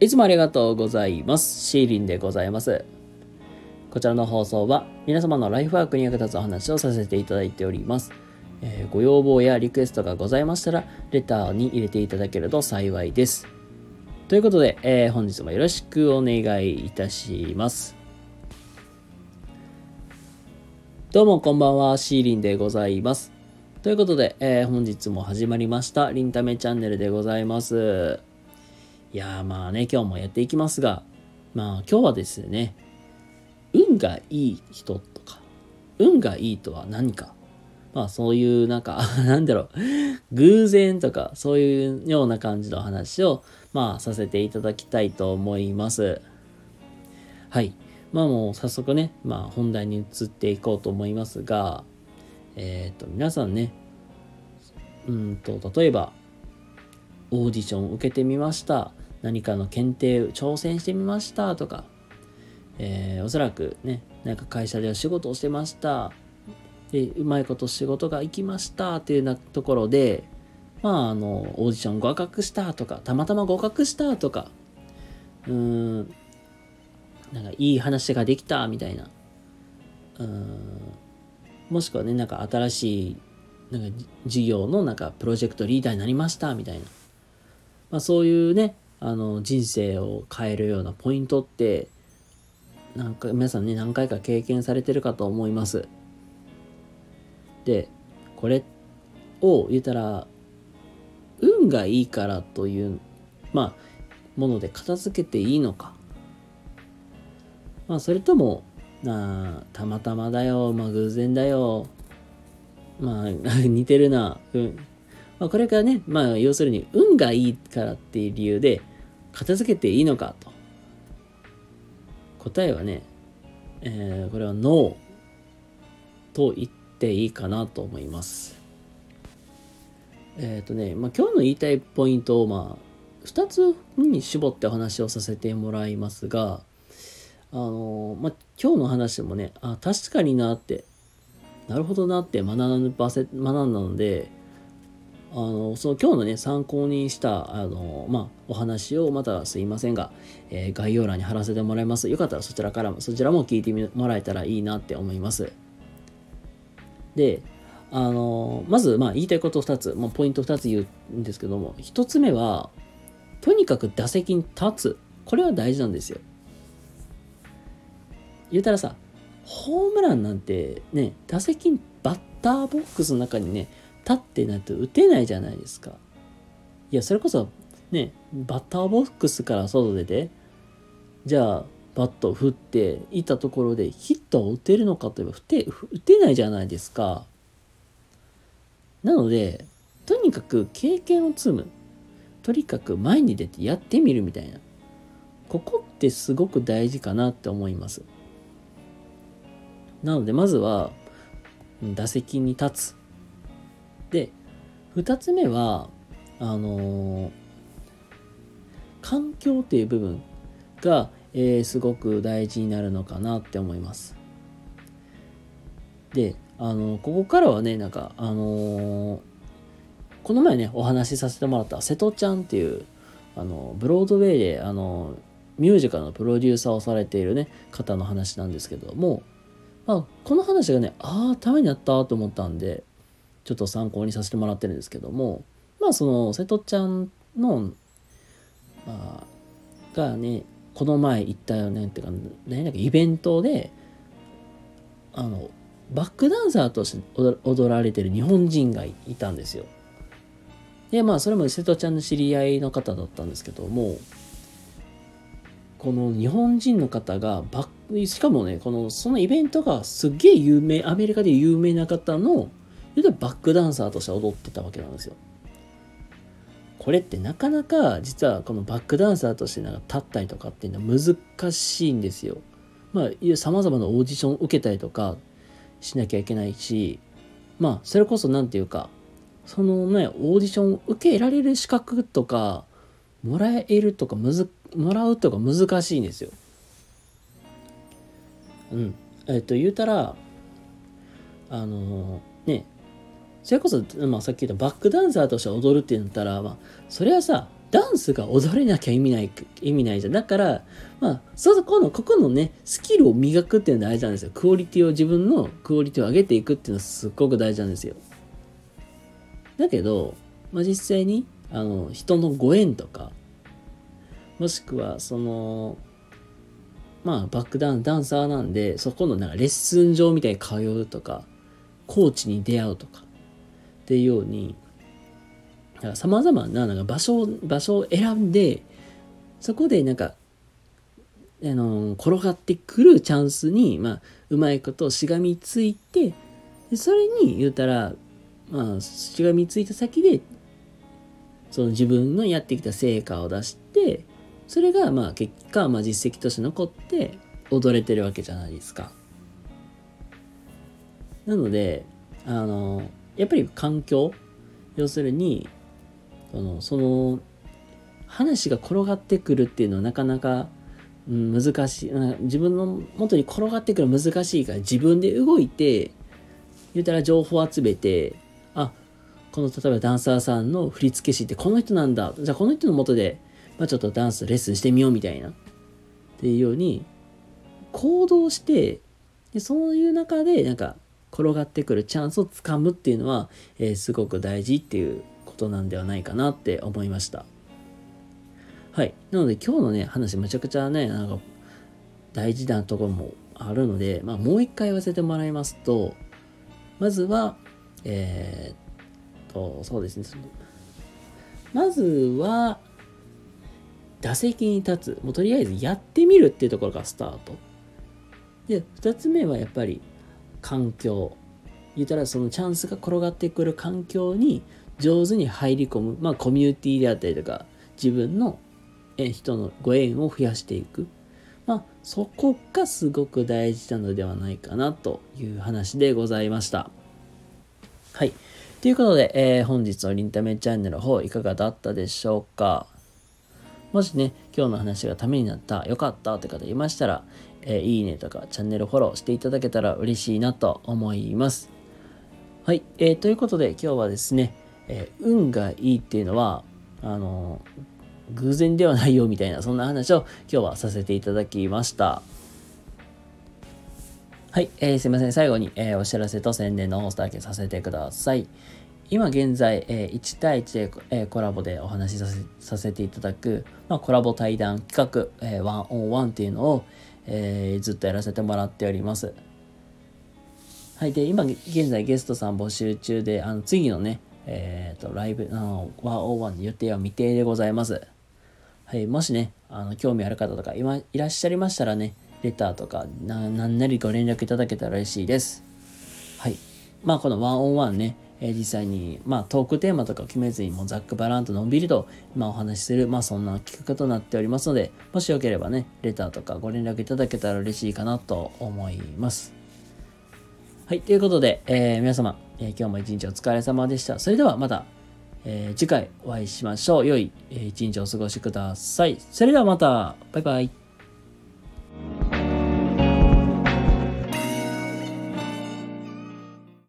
いつもありがとうございます。シーリンでございます。こちらの放送は皆様のライフワークに役立つお話をさせていただいております。えーご要望やリクエストがございましたら、レターに入れていただけると幸いです。ということで、えー本日もよろしくお願いいたします。どうもこんばんは、シーリンでございます。ということで、えー本日も始まりました、リンタメチャンネルでございます。いやまあね、今日もやっていきますが、まあ今日はですね、運がいい人とか、運がいいとは何か、まあそういうなんか、なんだろう、偶然とか、そういうような感じの話を、まあさせていただきたいと思います。はい。まあもう早速ね、まあ本題に移っていこうと思いますが、えっ、と、皆さんね、うんと、例えば、オーディション受けてみました。何かの検定挑戦してみました。とか、えーおそらくね、なんか会社では仕事をしてました。で、うまいこと仕事が行きました。っていうようなところで、まあ、あの、オーディション合格した。とか、たまたま合格した。とか、うん、なんかいい話ができた。みたいな、うん、もしくはね、なんか新しい、なんか事業のなんかプロジェクトリーダーになりました。みたいな、まあそういうね、あの人生を変えるようなポイントって、なんか皆さんね、何回か経験されてるかと思います。で、これを言ったら、運がいいからという、まあ、もので片付けていいのか。まあ、それとも、あ、たまたまだよ、まあ、偶然だよ。まあ、似てるな。うん。まあ、これからね、まあ、要するに、運がいいからっていう理由で、片付けていいのかと。答えはね、えーこれはノーと言っていいかなと思います。えっ、とね、まあ、今日の言いたいポイントを、まあ、2つに絞ってお話をさせてもらいますが、あのまあ、今日の話もね、あ、確かになって、なるほどなって学ばせ学んだので、あのその今日のね参考にしたあの、まあ、お話をまたすいませんが、えー概要欄に貼らせてもらいます。よかったらそちらからもそちらも聞いてもらえたらいいなって思います。であのまず、まあ、言いたいこと2つ、まあ、ポイント2つ言うんですけども1つ目はとにかく打席に立つ。これは大事なんですよ。言うたらさホームランなんてね打席にバッターボックスの中にね立ってないと打てないじゃないですか。いやそれこそねバッターボックスから外出てじゃあバットを振っていたところでヒットを打てるのかといえば打て打てないじゃないですか。なのでとにかく経験を積む。とにかく前に出てやってみるみたいな。ここってすごく大事かなって思います。なのでまずは打席に立つ。2つ目はあのー環境っていう部分が、えーすごく大事になるのかなって思います。であのここからはねなんかあのーこの前ねお話しさせてもらった瀬戸ちゃんっていうあのブロードウェイであのミュージカルのプロデューサーをされているね方の話なんですけども、まあ、この話がねああためになったと思ったんでちょっと参考にさせてもらってるんですけどもまあその瀬戸ちゃんの、まあ、がねこの前行ったよねっていうか何だっけイベントであのバックダンサーとして踊られてる日本人がいたんですよ。でまあそれも瀬戸ちゃんの知り合いの方だったんですけどもこの日本人の方がバックしかもねこのそのイベントがすっげえ有名アメリカで有名な方の言うたらバックダンサーとして踊ってたわけなんですよ。これってなかなか実はこのバックダンサーとしてなんか立ったりとかっていうのは難しいんですよ。まあさまざまなオーディションを受けたりとかしなきゃいけないしまあそれこそ何て言うかそのねオーディションを受けられる資格とかもらえるとかむずもらうとか難しいんですよ。うん。えっと言うたらあのねそれこそ、まあ、さっき言ったバックダンサーとして踊るって言ったら、まあ、それはさダンスが踊れなきゃ意味ない、意味ないじゃん。だから、まあ、そこの、ここのね、スキルを磨くっていうのは大事なんですよ。クオリティを、自分のクオリティを上げていくっていうのはすっごく大事なんですよ。だけど、まあ、実際に、あの、人のご縁とか、もしくは、その、まあ、バックダン、ダンサーなんで、そこのなんかレッスン場みたいに通うとか、コーチに出会うとか、っていうように、さまざまななんか場所場所を選んでそこでなんかあの転がってくるチャンスに、まあ、うまいことしがみついてでそれに言うたら、まあ、しがみついた先でその自分のやってきた成果を出してそれがまあ結果、まあ、実績として残って踊れてるわけじゃないですか。なのであのやっぱり環境要するにそのその話が転がってくるっていうのはなかなか、うん、難しい。自分の元に転がってくるの難しいから自分で動いて言うたら情報を集めてあこの例えばダンサーさんの振付師ってこの人なんだ。じゃあこの人のもとで、まあ、ちょっとダンスレッスンしてみようみたいな。っていうように行動してでそういう中でなんか転がってくるチャンスをつかむっていうのは、えー、すごく大事っていうことなんではないかなって思いました。はい。なので今日のね、話めちゃくちゃね、なんか大事なところもあるので、まあもう一回言わせてもらいますと、まずは、えー、っと、そうですね。まずは、打席に立つ。もうとりあえずやってみるっていうところがスタート。で、二つ目はやっぱり環境。言ったらそのチャンスが転がってくる環境に上手に入り込む、まあ、コミュニティであったりとか自分の人のご縁を増やしていく、まあ、そこがすごく大事なのではないかなという話でございました。はい。ということで、えー、本日のリンタメチャンネルの方いかがだったでしょうか？もしね、今日の話がためになった、よかったって方いましたら、えー、いいねとかチャンネルフォローしていただけたら嬉しいなと思います。はい。えー、ということで今日はですね、えー、運がいいっていうのは、あの、偶然ではないよみたいな、そんな話を今日はさせていただきました。はい、えー、すいません。最後に、えー、お知らせと宣伝の方だけさせてください。今現在、えー、1対1で、えー、コラボでお話しさせさせていただく、まあ、コラボ対談企画、えー、ワンオンワンっていうのを、えー、ずっとやらせてもらっております。はい。で、今現在ゲストさん募集中で、あの次のね、えっ、ー、と、ライブ、あの、101の予定は未定でございます。はい、もしね、あの、興味ある方とか、今、いらっしゃいましたらね、レターとか、な、なんなりご連絡いただけたら嬉しいです。はい。まあ、この101ね、えー、実際に、まあ、トークテーマとか決めずに、もうざっくばらんとのんびりと、まあ、お話しする、まあ、そんな企画となっておりますので、もしよければね、レターとかご連絡いただけたら嬉しいかなと思います。はい、ということで、えー、皆様、えー、今日も一日お疲れ様でした。それではまた、えー、次回お会いしましょう。良い、えー、一日お過ごしください。それではまた、バイバイ。